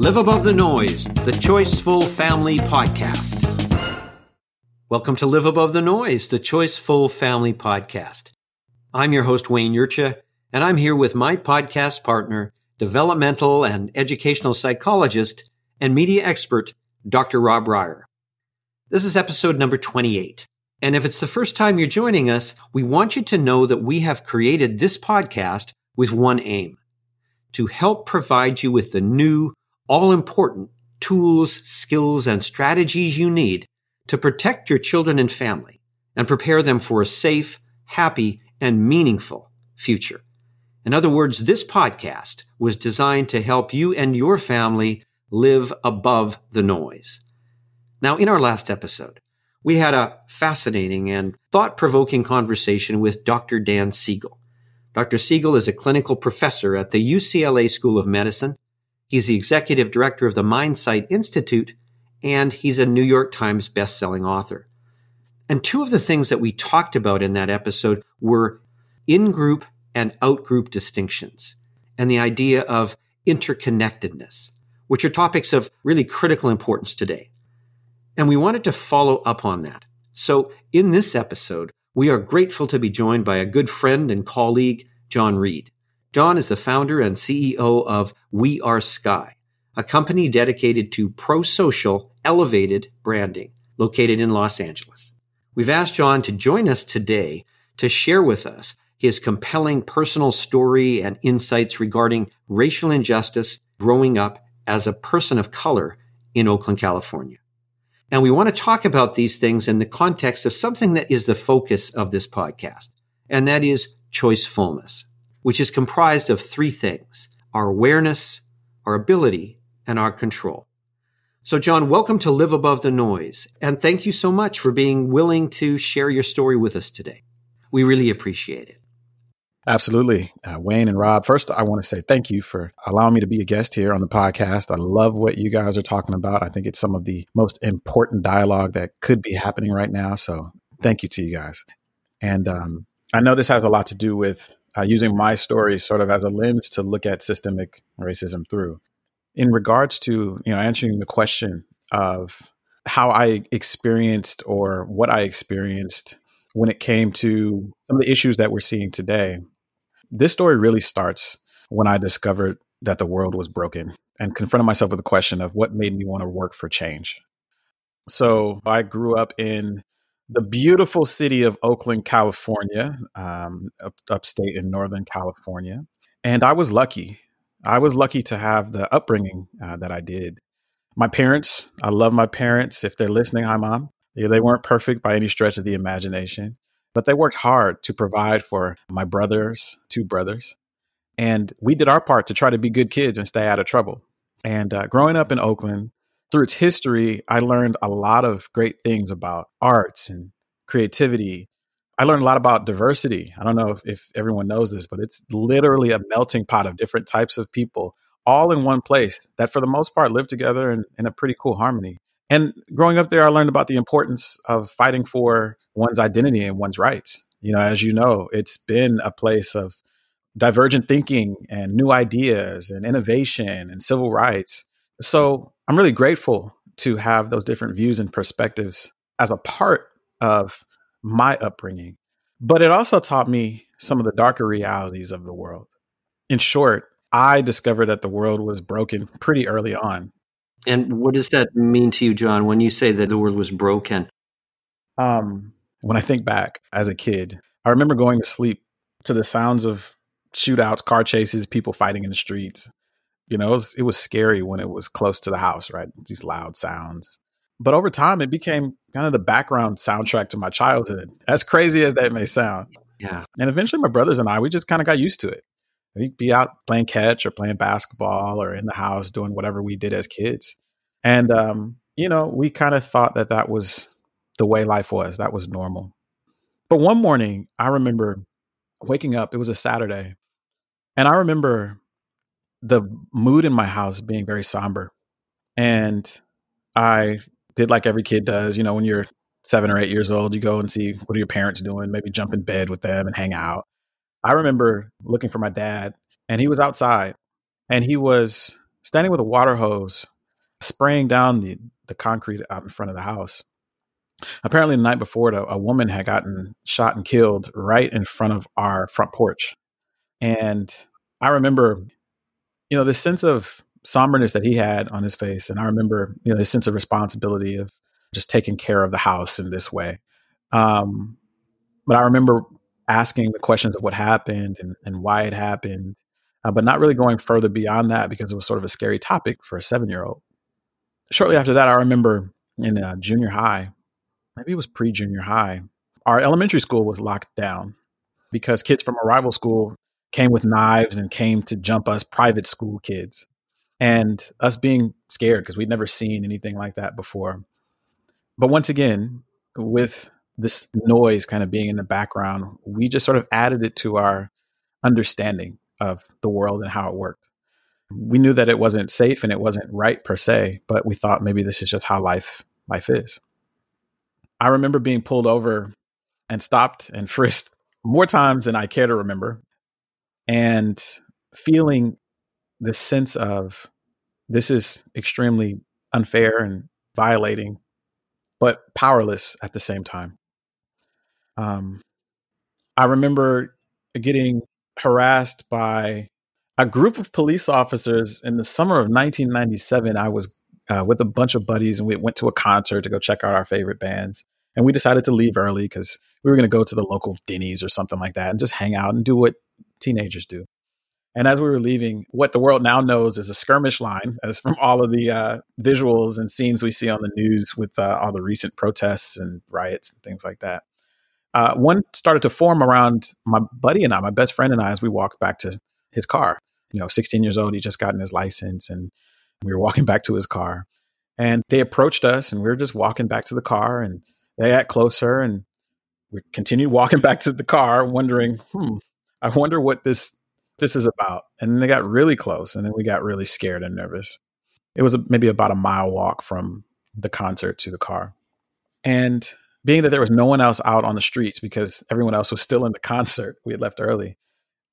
Live Above the Noise, the Choiceful Family Podcast. Welcome to Live Above the Noise, the Choiceful Family Podcast. I'm your host, Wayne Yurcha, and I'm here with my podcast partner, developmental and educational psychologist and media expert, Dr. Rob Reiher. This is episode number 28. And if it's the first time you're joining us, we want you to know that we have created this podcast with one aim to help provide you with the new, all important tools, skills, and strategies you need to protect your children and family and prepare them for a safe, happy, and meaningful future. In other words, this podcast was designed to help you and your family live above the noise. Now, in our last episode, we had a fascinating and thought provoking conversation with Dr. Dan Siegel. Dr. Siegel is a clinical professor at the UCLA School of Medicine. He's the executive director of the MindSight Institute, and he's a New York Times bestselling author. And two of the things that we talked about in that episode were in group and out group distinctions and the idea of interconnectedness, which are topics of really critical importance today. And we wanted to follow up on that. So in this episode, we are grateful to be joined by a good friend and colleague, John Reed. John is the founder and CEO of We Are Sky, a company dedicated to pro social, elevated branding located in Los Angeles. We've asked John to join us today to share with us his compelling personal story and insights regarding racial injustice growing up as a person of color in Oakland, California. And we want to talk about these things in the context of something that is the focus of this podcast, and that is choicefulness, which is comprised of three things our awareness, our ability, and our control. So, John, welcome to Live Above the Noise, and thank you so much for being willing to share your story with us today. We really appreciate it. Absolutely. Uh, Wayne and Rob, first, I want to say thank you for allowing me to be a guest here on the podcast. I love what you guys are talking about. I think it's some of the most important dialogue that could be happening right now. So thank you to you guys. And um, I know this has a lot to do with uh, using my story sort of as a lens to look at systemic racism through. In regards to, you know, answering the question of how I experienced or what I experienced when it came to some of the issues that we're seeing today, this story really starts when I discovered that the world was broken and confronted myself with the question of what made me want to work for change. So I grew up in the beautiful city of Oakland, California, um, up, upstate in Northern California. And I was lucky. I was lucky to have the upbringing uh, that I did. My parents, I love my parents. If they're listening, hi, mom. They weren't perfect by any stretch of the imagination. But they worked hard to provide for my brothers, two brothers. And we did our part to try to be good kids and stay out of trouble. And uh, growing up in Oakland, through its history, I learned a lot of great things about arts and creativity. I learned a lot about diversity. I don't know if, if everyone knows this, but it's literally a melting pot of different types of people all in one place that, for the most part, live together in, in a pretty cool harmony. And growing up there, I learned about the importance of fighting for one's identity and one's rights. You know, as you know, it's been a place of divergent thinking and new ideas and innovation and civil rights. So I'm really grateful to have those different views and perspectives as a part of my upbringing. But it also taught me some of the darker realities of the world. In short, I discovered that the world was broken pretty early on. And what does that mean to you, John, when you say that the world was broken? Um, when I think back as a kid, I remember going to sleep to the sounds of shootouts, car chases, people fighting in the streets. You know, it was, it was scary when it was close to the house, right? These loud sounds. But over time, it became kind of the background soundtrack to my childhood, as crazy as that may sound. Yeah. And eventually, my brothers and I, we just kind of got used to it. We'd be out playing catch or playing basketball or in the house doing whatever we did as kids. And, um, you know, we kind of thought that that was the way life was. That was normal. But one morning, I remember waking up. It was a Saturday. And I remember the mood in my house being very somber. And I did like every kid does. You know, when you're seven or eight years old, you go and see what are your parents doing, maybe jump in bed with them and hang out. I remember looking for my dad, and he was outside and he was standing with a water hose, spraying down the, the concrete out in front of the house. Apparently, the night before, a woman had gotten shot and killed right in front of our front porch. And I remember, you know, this sense of somberness that he had on his face. And I remember, you know, this sense of responsibility of just taking care of the house in this way. Um, but I remember asking the questions of what happened and, and why it happened, uh, but not really going further beyond that because it was sort of a scary topic for a seven year old. Shortly after that, I remember in uh, junior high, maybe it was pre junior high, our elementary school was locked down because kids from a rival school came with knives and came to jump us private school kids. And us being scared because we'd never seen anything like that before. But once again, with this noise kind of being in the background, we just sort of added it to our understanding of the world and how it worked. We knew that it wasn't safe and it wasn't right per se, but we thought maybe this is just how life life is. I remember being pulled over and stopped and frisked more times than I care to remember and feeling the sense of this is extremely unfair and violating but powerless at the same time. Um, I remember getting harassed by a group of police officers in the summer of 1997. I was uh, with a bunch of buddies and we went to a concert to go check out our favorite bands. And we decided to leave early because we were going to go to the local Denny's or something like that and just hang out and do what teenagers do. And as we were leaving, what the world now knows is a skirmish line, as from all of the uh, visuals and scenes we see on the news with uh, all the recent protests and riots and things like that. Uh, one started to form around my buddy and I, my best friend and I, as we walked back to his car. You know, 16 years old, he just gotten his license, and we were walking back to his car. And they approached us, and we were just walking back to the car, and they got closer, and we continued walking back to the car, wondering, hmm, I wonder what this this is about. And then they got really close, and then we got really scared and nervous. It was maybe about a mile walk from the concert to the car. And being that there was no one else out on the streets because everyone else was still in the concert, we had left early,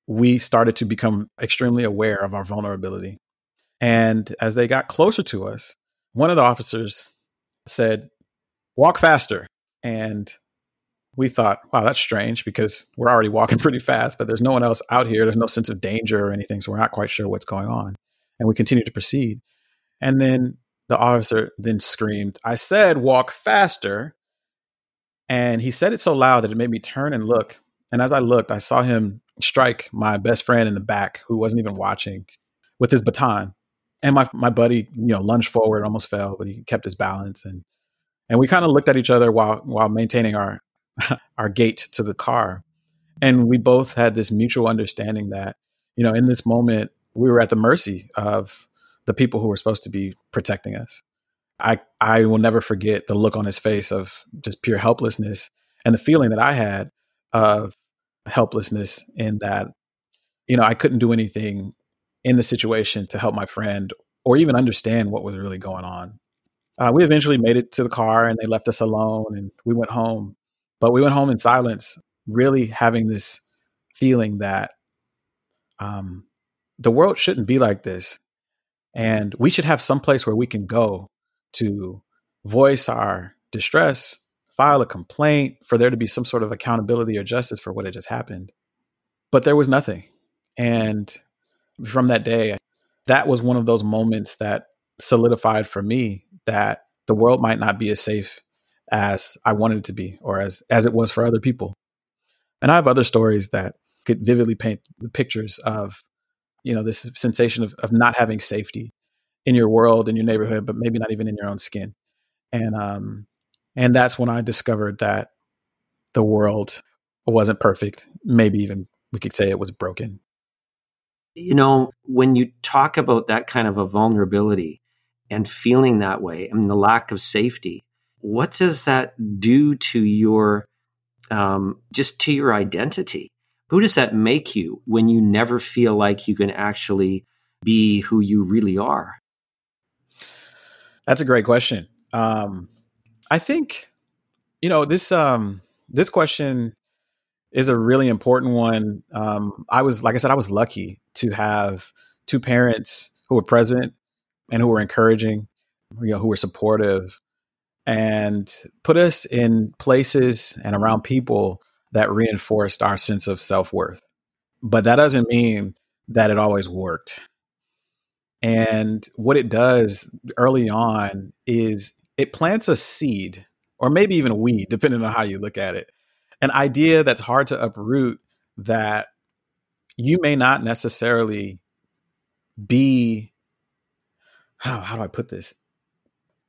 we started to become extremely aware of our vulnerability. And as they got closer to us, one of the officers said, Walk faster. And we thought, wow, that's strange because we're already walking pretty fast, but there's no one else out here. There's no sense of danger or anything. So we're not quite sure what's going on. And we continue to proceed. And then the officer then screamed, I said, walk faster. And he said it so loud that it made me turn and look. And as I looked, I saw him strike my best friend in the back who wasn't even watching with his baton. And my, my buddy, you know, lunged forward, almost fell, but he kept his balance. And and we kind of looked at each other while while maintaining our our gait to the car. And we both had this mutual understanding that, you know, in this moment, we were at the mercy of the people who were supposed to be protecting us. I, I will never forget the look on his face of just pure helplessness and the feeling that I had of helplessness in that, you know, I couldn't do anything in the situation to help my friend or even understand what was really going on. Uh, we eventually made it to the car and they left us alone and we went home. But we went home in silence, really having this feeling that um, the world shouldn't be like this. And we should have some place where we can go to voice our distress, file a complaint, for there to be some sort of accountability or justice for what had just happened. But there was nothing. And from that day, that was one of those moments that solidified for me that the world might not be as safe as I wanted it to be or as as it was for other people. And I have other stories that could vividly paint the pictures of, you know, this sensation of, of not having safety in your world, in your neighborhood, but maybe not even in your own skin. And um and that's when I discovered that the world wasn't perfect. Maybe even we could say it was broken. You know, when you talk about that kind of a vulnerability and feeling that way and the lack of safety, what does that do to your um, just to your identity? Who does that make you when you never feel like you can actually be who you really are? That's a great question. Um, I think you know this um, this question is a really important one. Um, I was like I said, I was lucky to have two parents who were present and who were encouraging, you know, who were supportive, and put us in places and around people that reinforced our sense of self worth. But that doesn't mean that it always worked. And what it does early on is it plants a seed, or maybe even a weed, depending on how you look at it, an idea that's hard to uproot that you may not necessarily be how, how do I put this?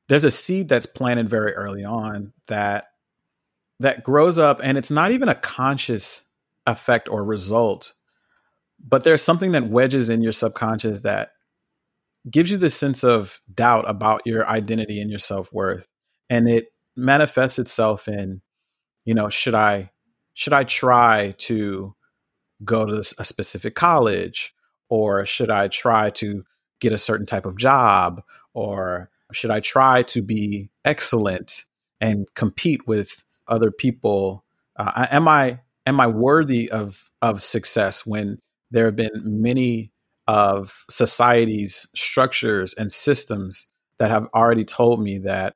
There's a seed that's planted very early on that that grows up and it's not even a conscious effect or result, but there's something that wedges in your subconscious that gives you this sense of doubt about your identity and your self-worth. And it manifests itself in, you know, should I should I try to go to a specific college or should I try to get a certain type of job or should I try to be excellent and compete with other people? Uh, am I am I worthy of of success when there have been many of society's structures and systems that have already told me that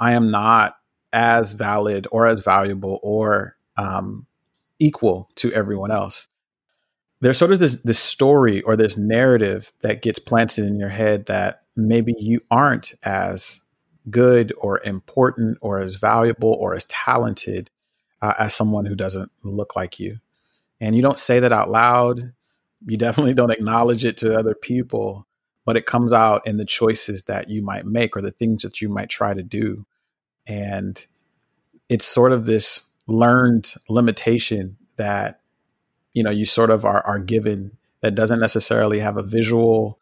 I am not as valid or as valuable or um, equal to everyone else there's sort of this this story or this narrative that gets planted in your head that maybe you aren't as good or important or as valuable or as talented uh, as someone who doesn't look like you. And you don't say that out loud. You definitely don't acknowledge it to other people, but it comes out in the choices that you might make or the things that you might try to do. And it's sort of this learned limitation that you know you sort of are, are given that doesn't necessarily have a visual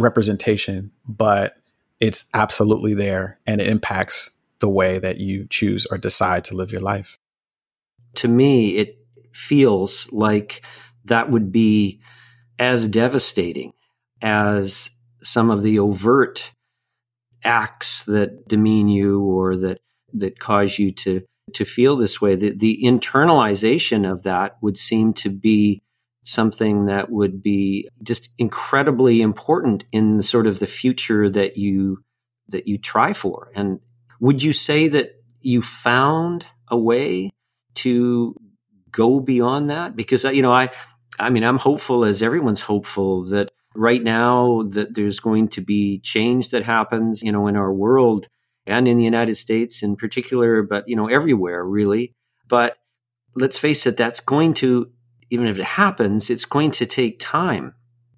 representation but it's absolutely there and it impacts the way that you choose or decide to live your life to me it feels like that would be as devastating as some of the overt acts that demean you or that that cause you to to feel this way. The, the internalization of that would seem to be something that would be just incredibly important in sort of the future that you that you try for. And would you say that you found a way to go beyond that? Because you know, I I mean, I'm hopeful as everyone's hopeful that right now that there's going to be change that happens, you know, in our world and in the United States in particular, but you know, everywhere really. But let's face it, that's going to, even if it happens, it's going to take time.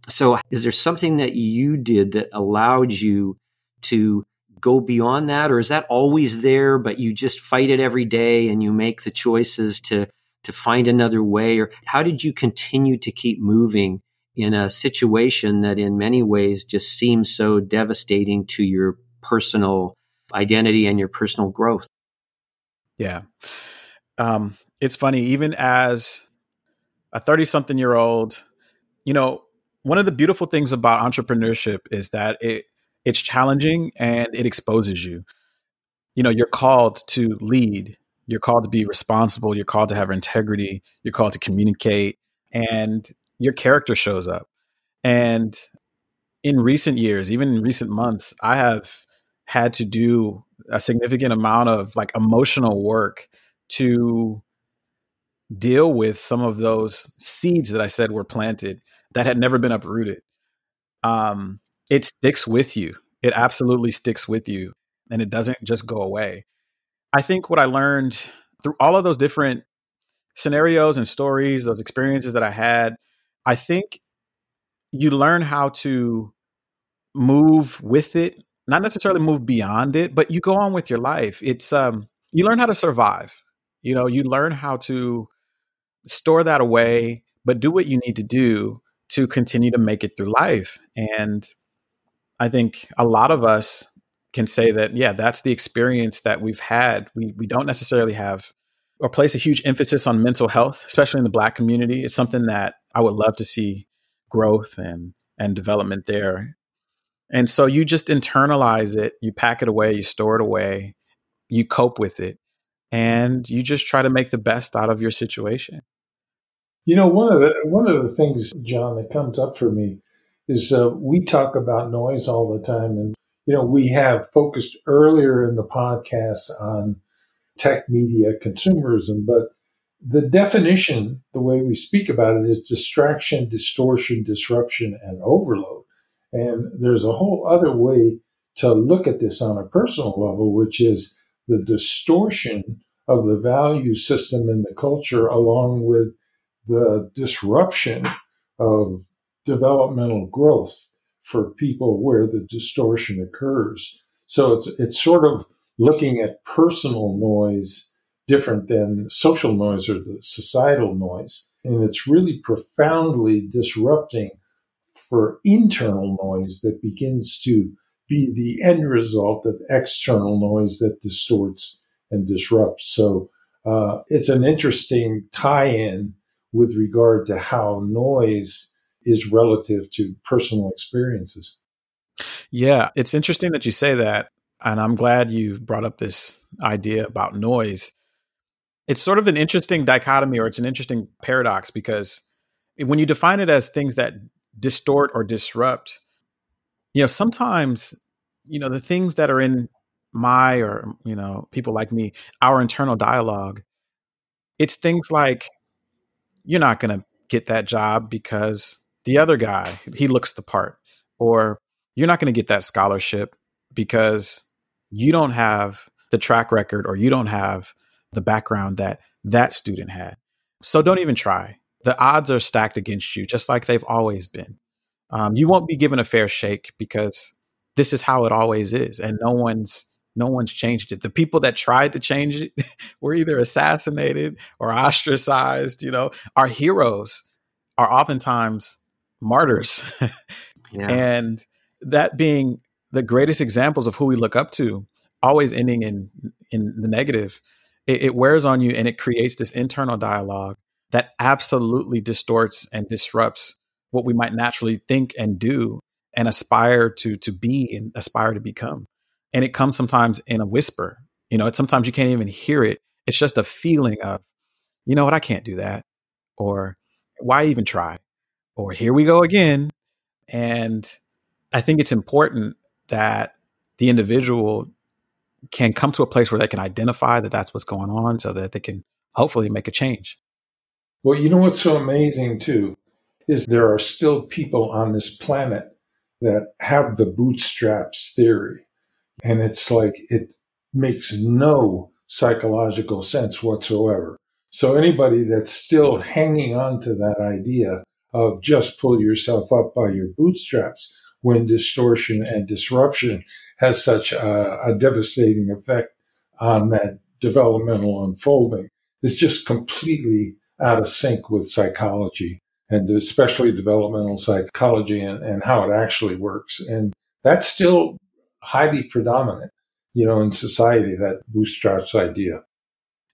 So is there something that you did that allowed you to go beyond that? Or is that always there, but you just fight it every day and you make the choices to, to find another way? Or how did you continue to keep moving in a situation that in many ways just seems so devastating to your personal identity and your personal growth. Yeah. Um, it's funny, even as a 30 something year old, you know, one of the beautiful things about entrepreneurship is that it it's challenging and it exposes you. You know, you're called to lead, you're called to be responsible, you're called to have integrity, you're called to communicate, and your character shows up. And in recent years, even in recent months, I have had to do a significant amount of like emotional work to deal with some of those seeds that I said were planted that had never been uprooted. Um, it sticks with you. It absolutely sticks with you and it doesn't just go away. I think what I learned through all of those different scenarios and stories, those experiences that I had, I think you learn how to move with it not necessarily move beyond it, but you go on with your life. It's um you learn how to survive. You know, you learn how to store that away, mm-hmm. but do what you need to do to continue to make it through life. And I think a lot of us can say that, yeah, that's the experience that we've had. We we don't necessarily have or place a huge emphasis on mental health, especially in the black community. It's something that I would love to see growth and and development there. And so you just internalize it, you pack it away, you store it away, you cope with it, and you just try to make the best out of your situation. You know, one of the one of the things, John, that comes up for me is uh, we talk about noise all the time. And, you know, we have focused earlier in the podcast on tech media consumerism, but the definition, the way we speak about it, is distraction, distortion, disruption, and overload. And there's a whole other way to look at this on a personal level, which is the distortion of the value system in the culture, along with the disruption of developmental growth for people where the distortion occurs. So it's it's sort of looking at personal noise different than social noise or the societal noise. And it's really profoundly disrupting for internal noise that begins to be the end result of external noise that distorts and disrupts. So uh, it's an interesting tie in with regard to how noise is relative to personal experiences. Yeah, it's interesting that you say that. And I'm glad you brought up this idea about noise. It's sort of an interesting dichotomy or it's an interesting paradox because when you define it as things that distort or disrupt, you know, sometimes, you know, the things that are in my or, you know, people like me, our internal dialogue, it's things like, you're not going to get that job because the other guy, he looks the part. Or you're not going to get that scholarship because you don't have the track record or you don't have the background that that student had. So don't even try. The odds are stacked against you, just like they've always been. Um, you won't be given a fair shake because this is how it always is, and no one's no one's changed it. The people that tried to change it were either assassinated or ostracized. You know, our heroes are oftentimes martyrs. yeah. And that being the greatest examples of who we look up to, always ending in in the negative, it, it wears on you and it creates this internal dialogue that absolutely distorts and disrupts what we might naturally think and do and aspire to to be and aspire to become. And it comes sometimes in a whisper. You know, it's sometimes you can't even hear it. It's just a feeling of, you know what, I can't do that. Or why even try? or here we go again. And I think it's important that the individual can come to a place where they can identify that that's what's going on so that they can hopefully make a change. Well, you know what's so amazing too is there are still people on this planet that have the bootstraps theory. And it's like it makes no psychological sense whatsoever. So anybody that's still hanging on to that idea of just pull yourself up by your bootstraps when distortion and disruption has such a, a devastating effect on that developmental unfolding. is just completely out of sync with psychology and especially developmental psychology and, and how it actually works. And that's still highly predominant, you know, in society, that bootstraps idea.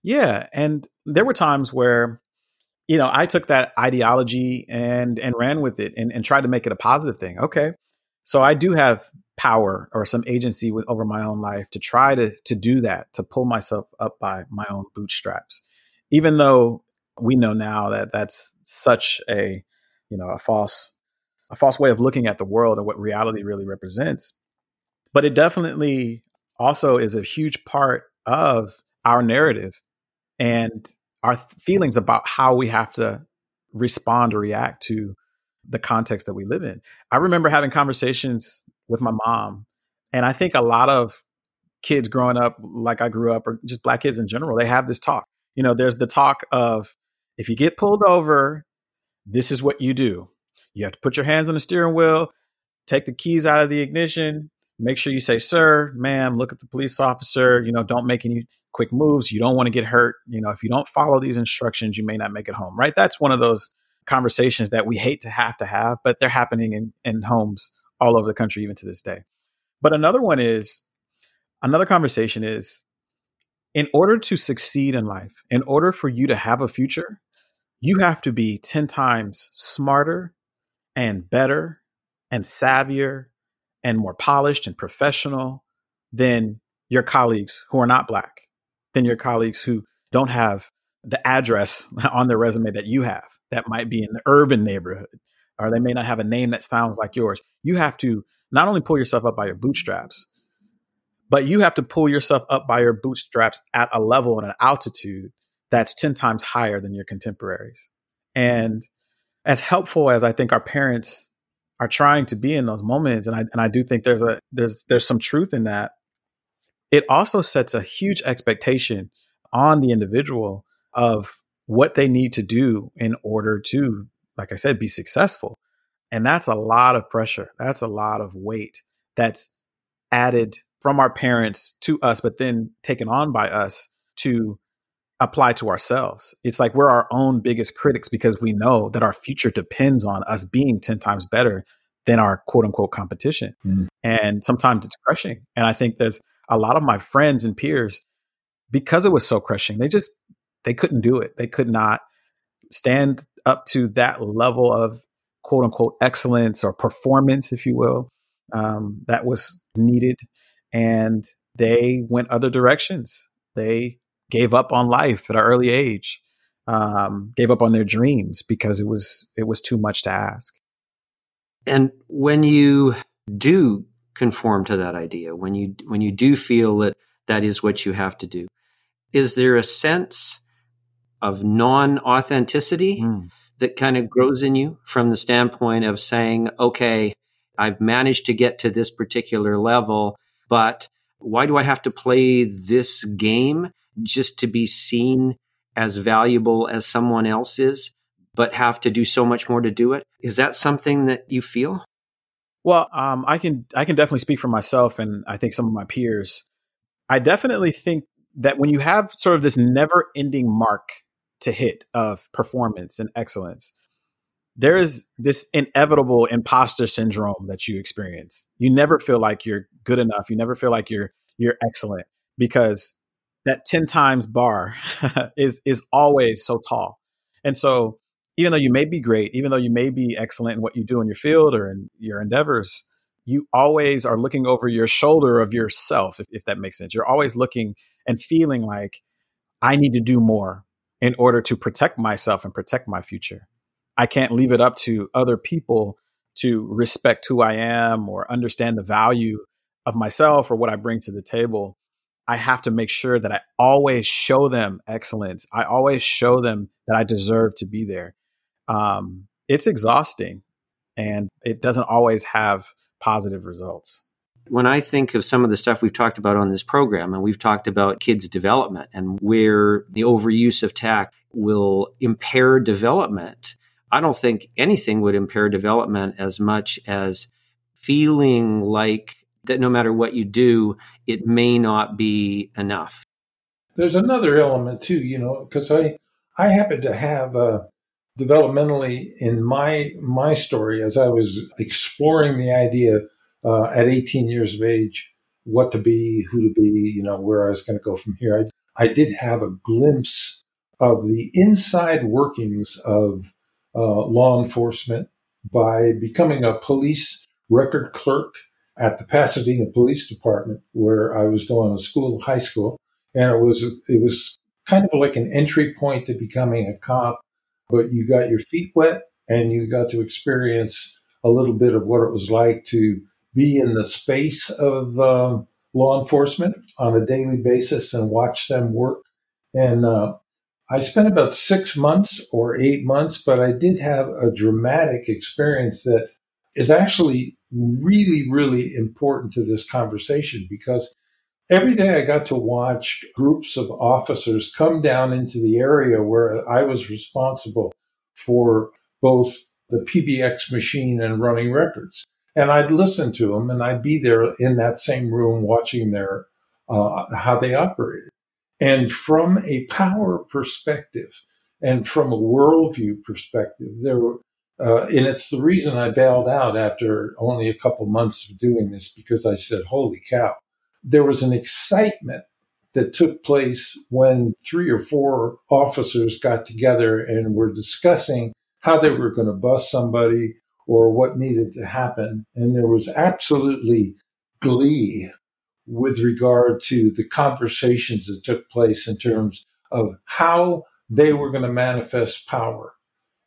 Yeah. And there were times where you know, I took that ideology and and ran with it and, and tried to make it a positive thing. Okay. So I do have power or some agency with, over my own life to try to to do that, to pull myself up by my own bootstraps. Even though we know now that that's such a, you know, a false a false way of looking at the world and what reality really represents. But it definitely also is a huge part of our narrative. And our feelings about how we have to respond or react to the context that we live in. I remember having conversations with my mom, and I think a lot of kids growing up like I grew up, or just black kids in general, they have this talk. You know, there's the talk of if you get pulled over, this is what you do. You have to put your hands on the steering wheel, take the keys out of the ignition, make sure you say, sir, ma'am, look at the police officer, you know, don't make any quick moves. You don't want to get hurt. You know, if you don't follow these instructions, you may not make it home, right? That's one of those conversations that we hate to have to have, but they're happening in, in homes all over the country, even to this day. But another one is another conversation is in order to succeed in life, in order for you to have a future, you have to be 10 times smarter and better and savvier and more polished and professional than your colleagues who are not black than your colleagues who don't have the address on their resume that you have that might be in the urban neighborhood or they may not have a name that sounds like yours. You have to not only pull yourself up by your bootstraps, but you have to pull yourself up by your bootstraps at a level and an altitude that's 10 times higher than your contemporaries. And as helpful as I think our parents are trying to be in those moments, and I and I do think there's a there's there's some truth in that, it also sets a huge expectation on the individual of what they need to do in order to, like I said, be successful. And that's a lot of pressure. That's a lot of weight that's added from our parents to us, but then taken on by us to apply to ourselves. It's like we're our own biggest critics because we know that our future depends on us being 10 times better than our quote unquote competition. Mm. And sometimes it's crushing. And I think there's a lot of my friends and peers, because it was so crushing, they just, they couldn't do it. They could not stand up to that level of quote unquote excellence or performance, if you will, um, that was needed. And they went other directions. They gave up on life at an early age, um, gave up on their dreams because it was it was too much to ask. And when you do conform to that idea, when you when you do feel that that is what you have to do, is there a sense of non authenticity mm. that kind of grows in you from the standpoint of saying, okay, I've managed to get to this particular level, but why do I have to play this game just to be seen as valuable as someone else is, but have to do so much more to do it? Is that something that you feel? Well, um, I can I can definitely speak for myself, and I think some of my peers. I definitely think that when you have sort of this never-ending mark to hit of performance and excellence, there is this inevitable imposter syndrome that you experience. You never feel like you're good enough. You never feel like you're you're excellent because that 10 times bar is is always so tall. And so even though you may be great, even though you may be excellent in what you do in your field or in your endeavors, you always are looking over your shoulder of yourself, if, if that makes sense. You're always looking and feeling like I need to do more in order to protect myself and protect my future. I can't leave it up to other people to respect who I am or understand the value of myself or what I bring to the table. I have to make sure that I always show them excellence. I always show them that I deserve to be there. Um, it's exhausting and it doesn't always have positive results. When I think of some of the stuff we've talked about on this program, and we've talked about kids' development and where the overuse of tech will impair development, I don't think anything would impair development as much as feeling like that no matter what you do, it may not be enough. There's another element too, you know, because I I happen to have uh, developmentally in my my story as I was exploring the idea uh, at 18 years of age, what to be, who to be, you know, where I was going to go from here. I, I did have a glimpse of the inside workings of uh, law enforcement by becoming a police record clerk at the Pasadena Police Department, where I was going to school, high school, and it was it was kind of like an entry point to becoming a cop. But you got your feet wet, and you got to experience a little bit of what it was like to be in the space of uh, law enforcement on a daily basis and watch them work. And uh, I spent about six months or eight months, but I did have a dramatic experience that is actually really, really important to this conversation because every day I got to watch groups of officers come down into the area where I was responsible for both the PBX machine and running records. And I'd listen to them and I'd be there in that same room watching their, uh, how they operated. And from a power perspective and from a worldview perspective, there were, uh, and it's the reason I bailed out after only a couple months of doing this because I said, holy cow. There was an excitement that took place when three or four officers got together and were discussing how they were going to bust somebody or what needed to happen. And there was absolutely glee with regard to the conversations that took place in terms of how they were going to manifest power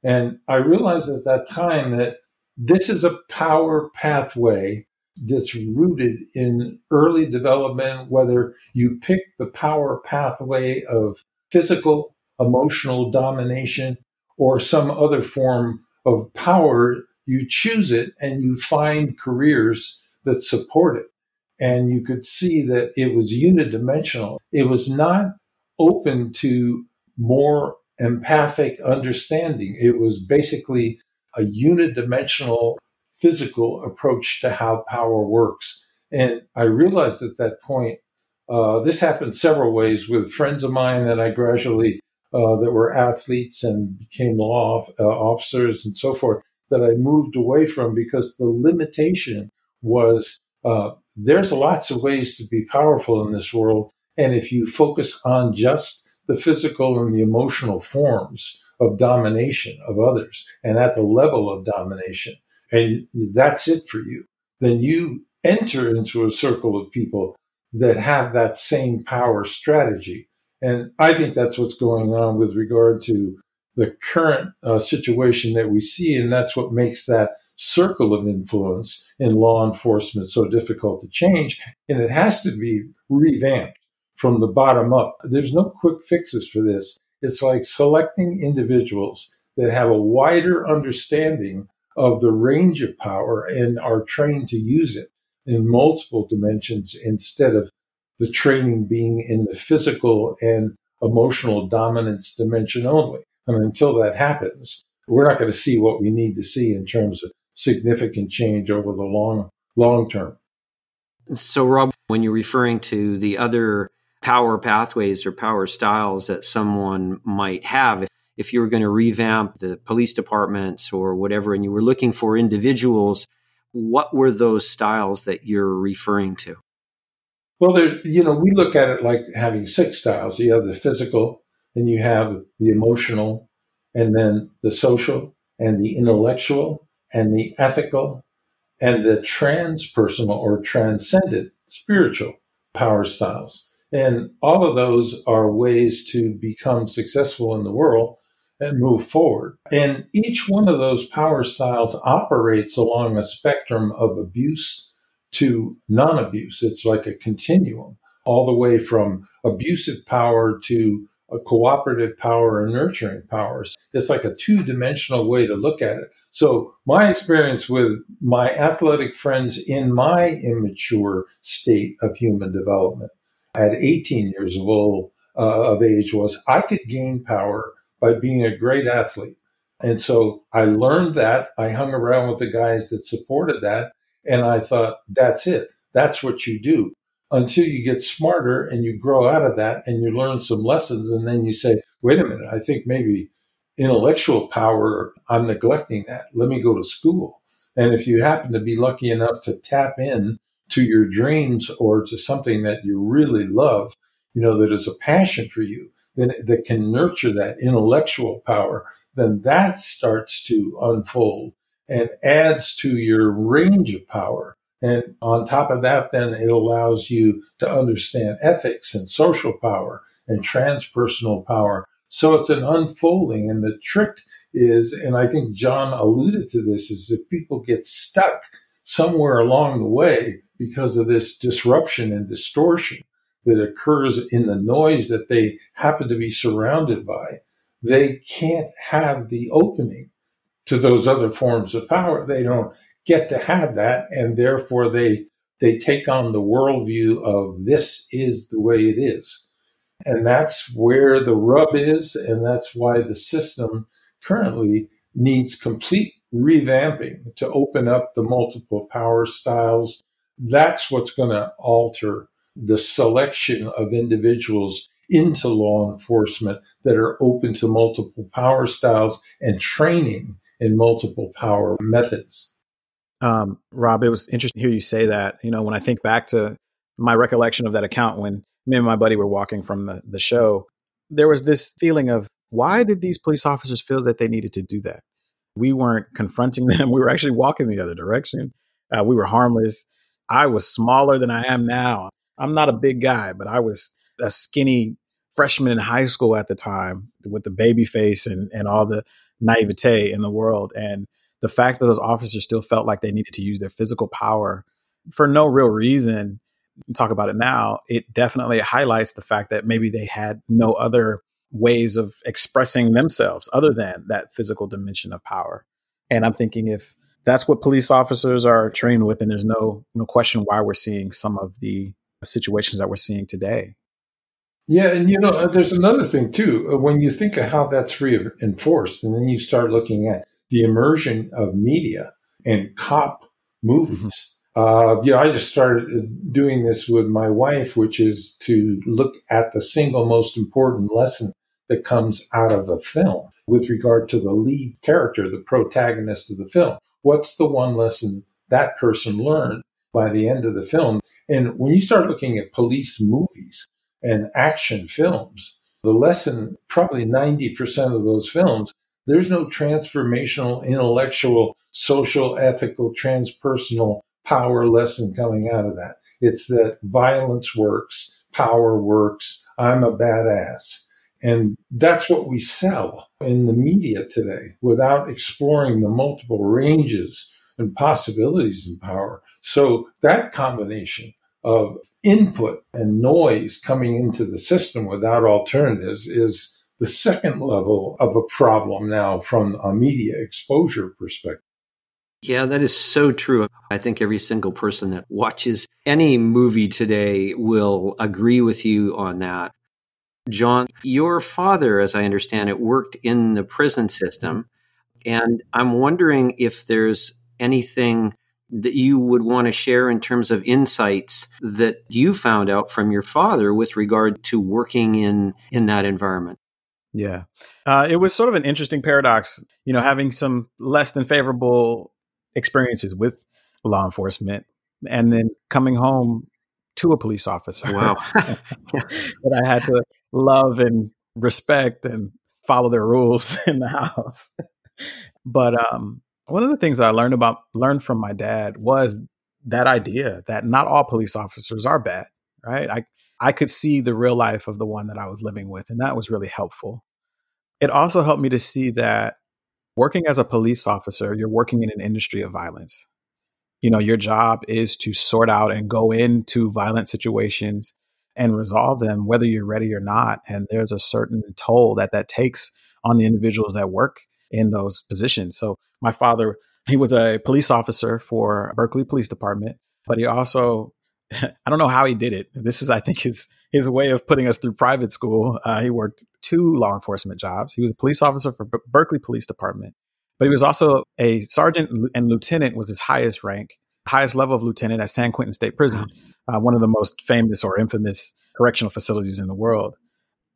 and I realized at that time that this is a power pathway that's rooted in early development, whether you pick the power pathway of physical, emotional domination, or some other form of power, you choose it and you find careers that support it. And you could see that it was unidimensional. It was not open to more empathic understanding. It was basically a unidimensional physical approach to how power works. And I realized at that point, uh, this happened several ways with friends of mine that I gradually, uh, that were athletes and became law uh, officers and so forth, that I moved away from because the limitation was uh, there's lots of ways to be powerful in this world. And if you focus on just the physical and the emotional forms of domination of others and at the level of domination, and that's it for you, then you enter into a circle of people that have that same power strategy. And I think that's what's going on with regard to the current uh, situation that we see. And that's what makes that circle of influence in law enforcement so difficult to change. And it has to be revamped from the bottom up. There's no quick fixes for this. It's like selecting individuals that have a wider understanding of the range of power and are trained to use it in multiple dimensions instead of the training being in the physical and emotional dominance dimension only. And until that happens, we're not going to see what we need to see in terms of significant change over the long long term. So Rob, when you're referring to the other power pathways or power styles that someone might have, if you were going to revamp the police departments or whatever, and you were looking for individuals, what were those styles that you're referring to? Well, there, you know, we look at it like having six styles. You have the physical, and you have the emotional, and then the social, and the intellectual, and the ethical, and the transpersonal or transcendent spiritual power styles. And all of those are ways to become successful in the world and move forward. And each one of those power styles operates along a spectrum of abuse to non abuse. It's like a continuum, all the way from abusive power to a cooperative power and nurturing powers. It's like a two dimensional way to look at it. So, my experience with my athletic friends in my immature state of human development at 18 years of old uh, of age was I could gain power by being a great athlete. And so I learned that. I hung around with the guys that supported that. And I thought, that's it. That's what you do until you get smarter and you grow out of that and you learn some lessons. And then you say, wait a minute, I think maybe intellectual power, I'm neglecting that. Let me go to school. And if you happen to be lucky enough to tap in to your dreams or to something that you really love, you know, that is a passion for you, then that can nurture that intellectual power, then that starts to unfold and adds to your range of power. And on top of that, then it allows you to understand ethics and social power and transpersonal power. So it's an unfolding. And the trick is, and I think John alluded to this, is that people get stuck somewhere along the way because of this disruption and distortion that occurs in the noise that they happen to be surrounded by, they can't have the opening to those other forms of power. They don't get to have that, and therefore they they take on the worldview of this is the way it is. And that's where the rub is, and that's why the system currently needs complete revamping to open up the multiple power styles. That's what's going to alter the selection of individuals into law enforcement that are open to multiple power styles and training in multiple power methods. Um, Rob, it was interesting to hear you say that. You know, when I think back to my recollection of that account when me and my buddy were walking from the, the show, there was this feeling of why did these police officers feel that they needed to do that? We weren't confronting them. We were actually walking the other direction. Uh, we were harmless. I was smaller than I am now. I'm not a big guy, but I was a skinny freshman in high school at the time with the baby face and, and all the naivete in the world. And the fact that those officers still felt like they needed to use their physical power for no real reason, talk about it now, it definitely highlights the fact that maybe they had no other ways of expressing themselves other than that physical dimension of power. And I'm thinking if that's what police officers are trained with, and there's no no question why we're seeing some of the situations that we're seeing today. Yeah, and you know, there's another thing too. Uh, when you think of how that's reinforced, and then you start looking at the immersion of media and cop movies. Uh, you know, I just started uh, doing this with my wife, which is to look at the single most important lesson that comes out of a film with regard to the lead character, the protagonist of the film. What's the one lesson that person learned by the end of the film? And when you start looking at police movies and action films, the lesson, probably 90% of those films, there's no transformational, intellectual, social, ethical, transpersonal power lesson coming out of that. It's that violence works, power works, I'm a badass. And that's what we sell in the media today without exploring the multiple ranges and possibilities in power. So that combination of input and noise coming into the system without alternatives is the second level of a problem now from a media exposure perspective. Yeah, that is so true. I think every single person that watches any movie today will agree with you on that. John, your father, as I understand it, worked in the prison system. And I'm wondering if there's anything that you would want to share in terms of insights that you found out from your father with regard to working in in that environment yeah uh, it was sort of an interesting paradox you know having some less than favorable experiences with law enforcement and then coming home to a police officer wow. that i had to love and respect and follow their rules in the house but um one of the things I learned about learned from my dad was that idea that not all police officers are bad, right? I I could see the real life of the one that I was living with and that was really helpful. It also helped me to see that working as a police officer, you're working in an industry of violence. You know, your job is to sort out and go into violent situations and resolve them whether you're ready or not and there's a certain toll that that takes on the individuals that work in those positions. So my father, he was a police officer for Berkeley Police Department, but he also, I don't know how he did it. This is, I think, his his way of putting us through private school. Uh, he worked two law enforcement jobs. He was a police officer for B- Berkeley Police Department, but he was also a sergeant and lieutenant was his highest rank, highest level of lieutenant at San Quentin State Prison, uh, one of the most famous or infamous correctional facilities in the world.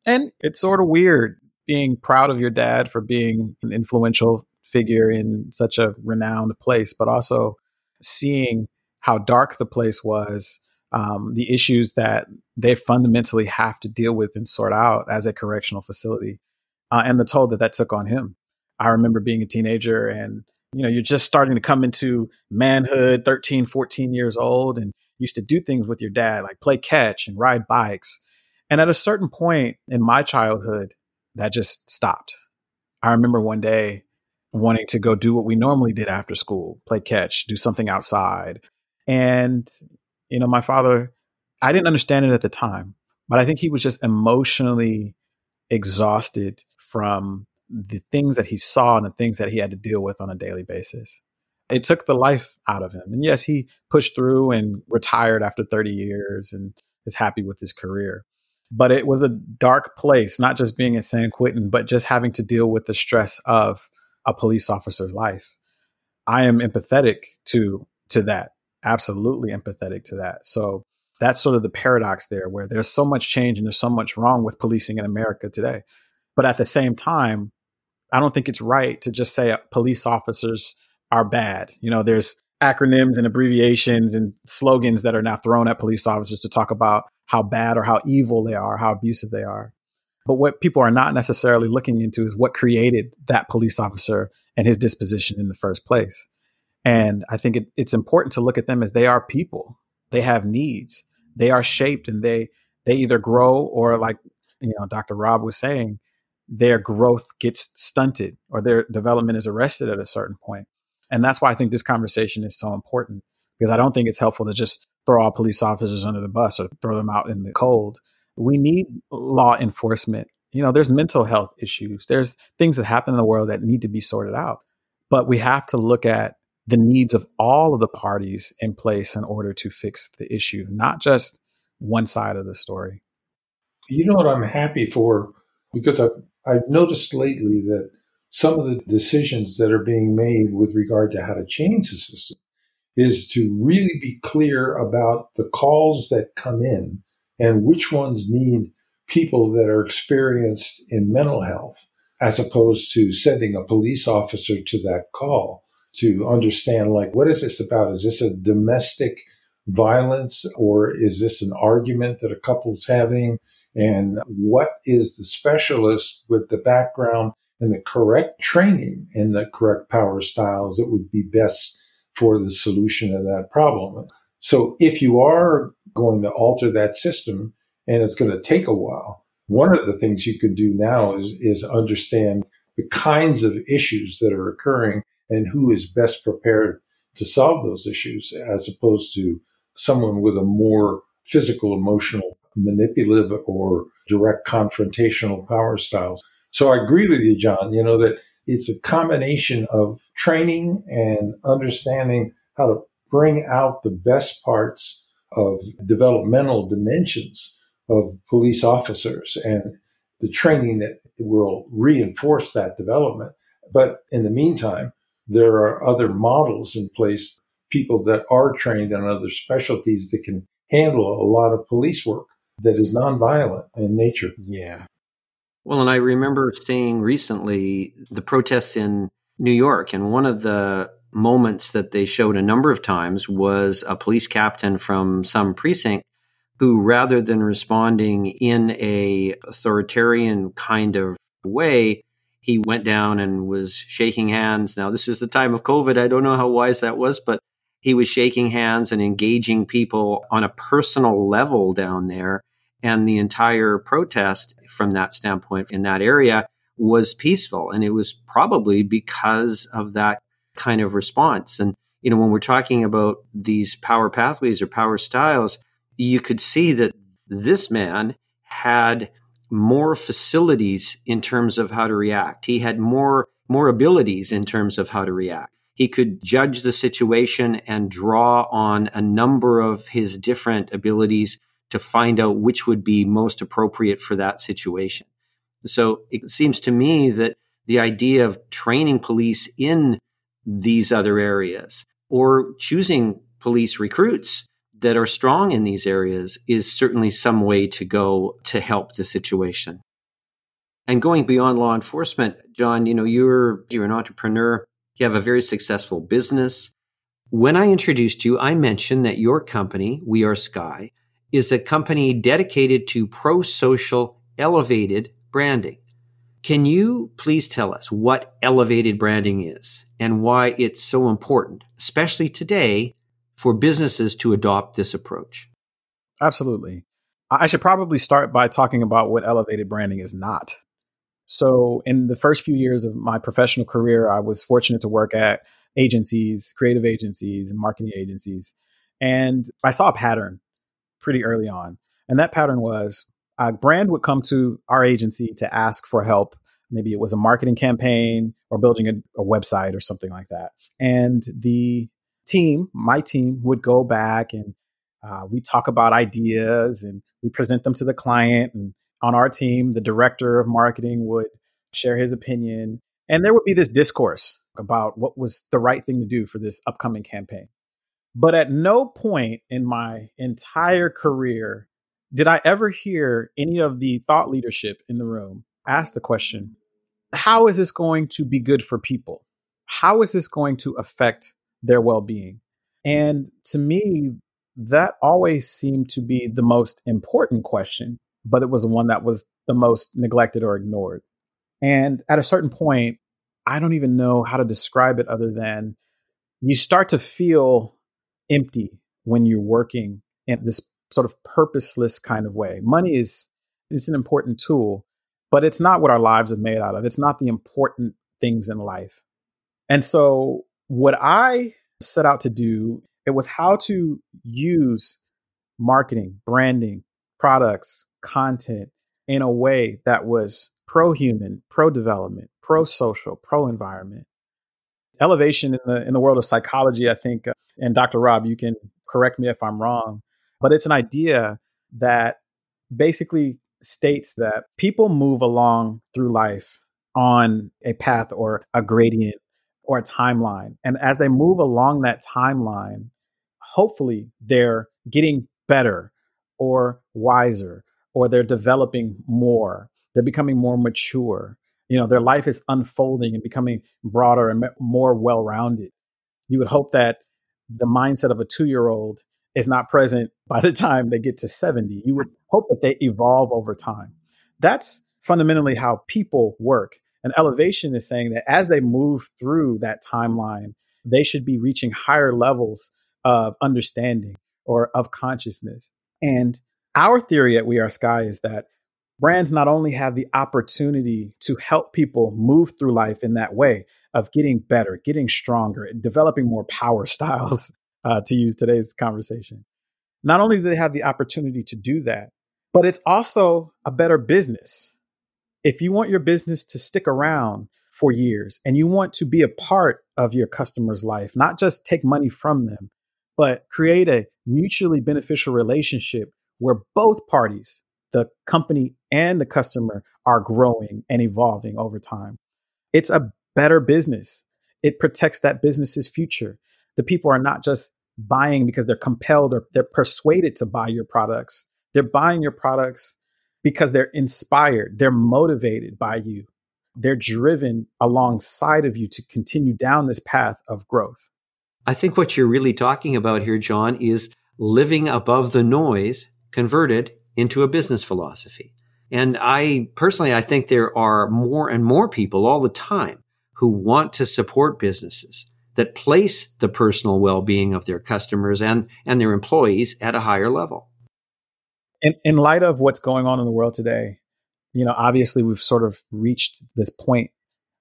And it's sort of weird being proud of your dad for being an influential figure in such a renowned place, but also seeing how dark the place was, um, the issues that they fundamentally have to deal with and sort out as a correctional facility, uh, and the toll that that took on him. I remember being a teenager and you know you're just starting to come into manhood 13 14 years old and used to do things with your dad like play catch and ride bikes and at a certain point in my childhood that just stopped. I remember one day wanting to go do what we normally did after school, play catch, do something outside. And, you know, my father, I didn't understand it at the time, but I think he was just emotionally exhausted from the things that he saw and the things that he had to deal with on a daily basis. It took the life out of him. And yes, he pushed through and retired after 30 years and is happy with his career but it was a dark place, not just being at San Quentin, but just having to deal with the stress of a police officer's life. I am empathetic to to that. Absolutely empathetic to that. So that's sort of the paradox there where there's so much change and there's so much wrong with policing in America today. But at the same time, I don't think it's right to just say police officers are bad. You know, there's acronyms and abbreviations and slogans that are now thrown at police officers to talk about how bad or how evil they are, how abusive they are. But what people are not necessarily looking into is what created that police officer and his disposition in the first place. And I think it, it's important to look at them as they are people. They have needs. They are shaped and they they either grow or like you know Dr. Rob was saying, their growth gets stunted or their development is arrested at a certain point. And that's why I think this conversation is so important because I don't think it's helpful to just throw all police officers under the bus or throw them out in the cold. We need law enforcement. You know, there's mental health issues, there's things that happen in the world that need to be sorted out. But we have to look at the needs of all of the parties in place in order to fix the issue, not just one side of the story. You know what I'm happy for? Because I've, I've noticed lately that some of the decisions that are being made with regard to how to change the system is to really be clear about the calls that come in and which ones need people that are experienced in mental health as opposed to sending a police officer to that call to understand like what is this about? Is this a domestic violence or is this an argument that a couple's having? And what is the specialist with the background and the correct training and the correct power styles that would be best for the solution of that problem. So if you are going to alter that system and it's going to take a while, one of the things you can do now is, is understand the kinds of issues that are occurring and who is best prepared to solve those issues as opposed to someone with a more physical, emotional, manipulative or direct confrontational power styles. So I agree with you, John, you know, that it's a combination of training and understanding how to bring out the best parts of developmental dimensions of police officers and the training that will reinforce that development. But in the meantime, there are other models in place, people that are trained on other specialties that can handle a lot of police work that is nonviolent in nature. Yeah. Well, and I remember seeing recently the protests in New York, and one of the moments that they showed a number of times was a police captain from some precinct who rather than responding in a authoritarian kind of way he went down and was shaking hands. Now this is the time of covid. I don't know how wise that was but he was shaking hands and engaging people on a personal level down there and the entire protest from that standpoint in that area was peaceful. And it was probably because of that kind of response. And, you know, when we're talking about these power pathways or power styles, you could see that this man had more facilities in terms of how to react. He had more, more abilities in terms of how to react. He could judge the situation and draw on a number of his different abilities to find out which would be most appropriate for that situation. So it seems to me that the idea of training police in these other areas or choosing police recruits that are strong in these areas is certainly some way to go to help the situation. And going beyond law enforcement, John, you know, you're you're an entrepreneur, you have a very successful business. When I introduced you, I mentioned that your company, We Are Sky, is a company dedicated to pro social elevated branding. Can you please tell us what elevated branding is and why it's so important, especially today, for businesses to adopt this approach? Absolutely. I should probably start by talking about what elevated branding is not. So, in the first few years of my professional career, I was fortunate to work at agencies, creative agencies, and marketing agencies. And I saw a pattern pretty early on. And that pattern was a brand would come to our agency to ask for help. Maybe it was a marketing campaign or building a, a website or something like that. And the team, my team, would go back and uh, we talk about ideas and we present them to the client. And on our team, the director of marketing would share his opinion. And there would be this discourse about what was the right thing to do for this upcoming campaign. But at no point in my entire career did I ever hear any of the thought leadership in the room ask the question how is this going to be good for people? How is this going to affect their well being? And to me, that always seemed to be the most important question, but it was the one that was the most neglected or ignored. And at a certain point, I don't even know how to describe it other than you start to feel empty when you're working in this sort of purposeless kind of way. Money is is an important tool, but it's not what our lives are made out of. It's not the important things in life. And so what I set out to do, it was how to use marketing, branding, products, content in a way that was pro human, pro development, pro social, pro environment. Elevation in the in the world of psychology, I think, uh, and Dr. Rob, you can correct me if I'm wrong, but it's an idea that basically states that people move along through life on a path or a gradient or a timeline. And as they move along that timeline, hopefully they're getting better or wiser or they're developing more. They're becoming more mature. You know, their life is unfolding and becoming broader and more well rounded. You would hope that the mindset of a two year old is not present by the time they get to 70. You would hope that they evolve over time. That's fundamentally how people work. And elevation is saying that as they move through that timeline, they should be reaching higher levels of understanding or of consciousness. And our theory at We Are Sky is that brands not only have the opportunity to help people move through life in that way of getting better, getting stronger, and developing more power styles, uh, to use today's conversation. Not only do they have the opportunity to do that, but it's also a better business. If you want your business to stick around for years and you want to be a part of your customer's life, not just take money from them, but create a mutually beneficial relationship where both parties, the company and the customer, are growing and evolving over time. It's a better business. It protects that business's future. The people are not just buying because they're compelled or they're persuaded to buy your products. They're buying your products because they're inspired, they're motivated by you. They're driven alongside of you to continue down this path of growth. I think what you're really talking about here, John, is living above the noise converted into a business philosophy. And I personally, I think there are more and more people all the time who want to support businesses that place the personal well-being of their customers and, and their employees at a higher level. In, in light of what's going on in the world today, you know, obviously we've sort of reached this point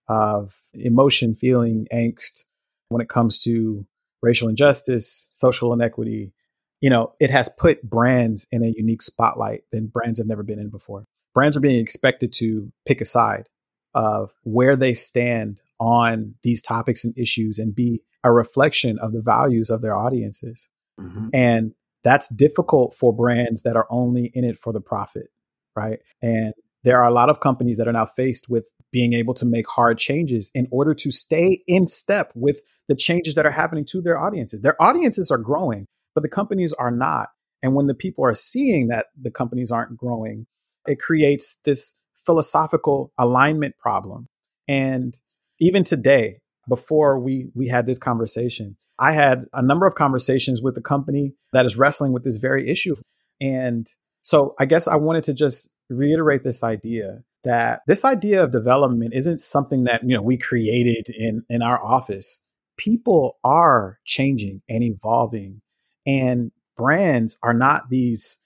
of emotion, feeling, angst when it comes to racial injustice, social inequity. You know, it has put brands in a unique spotlight than brands have never been in before. Brands are being expected to pick a side of where they stand on these topics and issues and be a reflection of the values of their audiences. Mm-hmm. And that's difficult for brands that are only in it for the profit, right? And there are a lot of companies that are now faced with being able to make hard changes in order to stay in step with the changes that are happening to their audiences. Their audiences are growing, but the companies are not. And when the people are seeing that the companies aren't growing, it creates this philosophical alignment problem. And even today, before we we had this conversation, I had a number of conversations with the company that is wrestling with this very issue. And so I guess I wanted to just reiterate this idea that this idea of development isn't something that, you know, we created in in our office. People are changing and evolving and brands are not these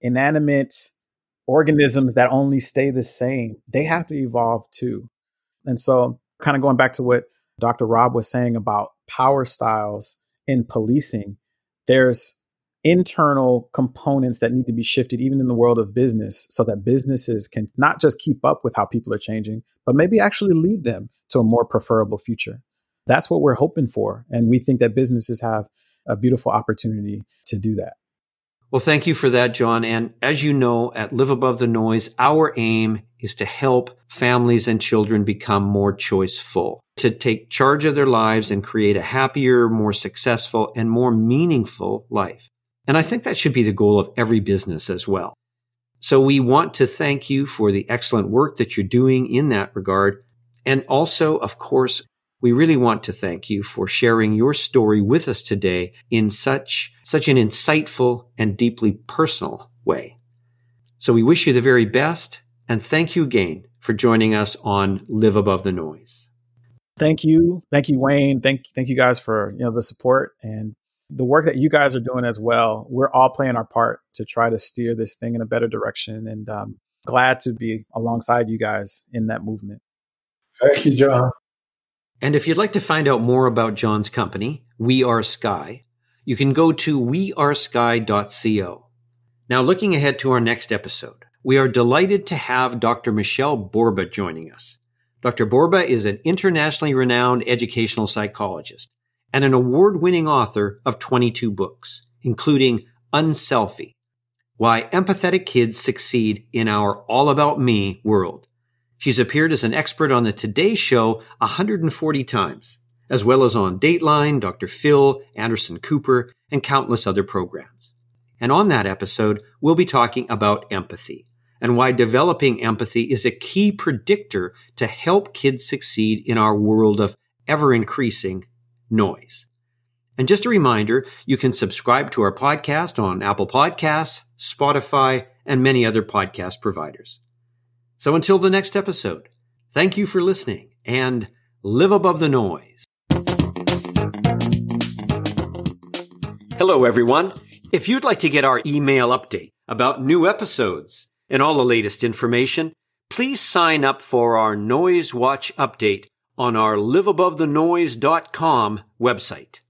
inanimate organisms that only stay the same. They have to evolve too. And so kind of going back to what Dr. Rob was saying about power styles in policing, there's internal components that need to be shifted even in the world of business so that businesses can not just keep up with how people are changing, but maybe actually lead them to a more preferable future. That's what we're hoping for. And we think that businesses have a beautiful opportunity to do that. Well, thank you for that, John. And as you know, at Live Above the Noise, our aim is to help families and children become more choiceful, to take charge of their lives and create a happier, more successful, and more meaningful life. And I think that should be the goal of every business as well. So we want to thank you for the excellent work that you're doing in that regard. And also, of course, we really want to thank you for sharing your story with us today in such, such an insightful and deeply personal way. So we wish you the very best and thank you again for joining us on Live Above the Noise. Thank you. Thank you, Wayne. Thank, thank you guys for, you know, the support and the work that you guys are doing as well. We're all playing our part to try to steer this thing in a better direction and um, glad to be alongside you guys in that movement. Thank you, John. And if you'd like to find out more about John's company, We Are Sky, you can go to wearesky.co. Now, looking ahead to our next episode, we are delighted to have Dr. Michelle Borba joining us. Dr. Borba is an internationally renowned educational psychologist and an award winning author of 22 books, including Unselfie Why Empathetic Kids Succeed in Our All About Me World. She's appeared as an expert on the Today Show 140 times, as well as on Dateline, Dr. Phil, Anderson Cooper, and countless other programs. And on that episode, we'll be talking about empathy and why developing empathy is a key predictor to help kids succeed in our world of ever increasing noise. And just a reminder, you can subscribe to our podcast on Apple Podcasts, Spotify, and many other podcast providers. So until the next episode, thank you for listening and live above the noise. Hello, everyone. If you'd like to get our email update about new episodes and all the latest information, please sign up for our Noise Watch update on our liveabovethenoise.com website.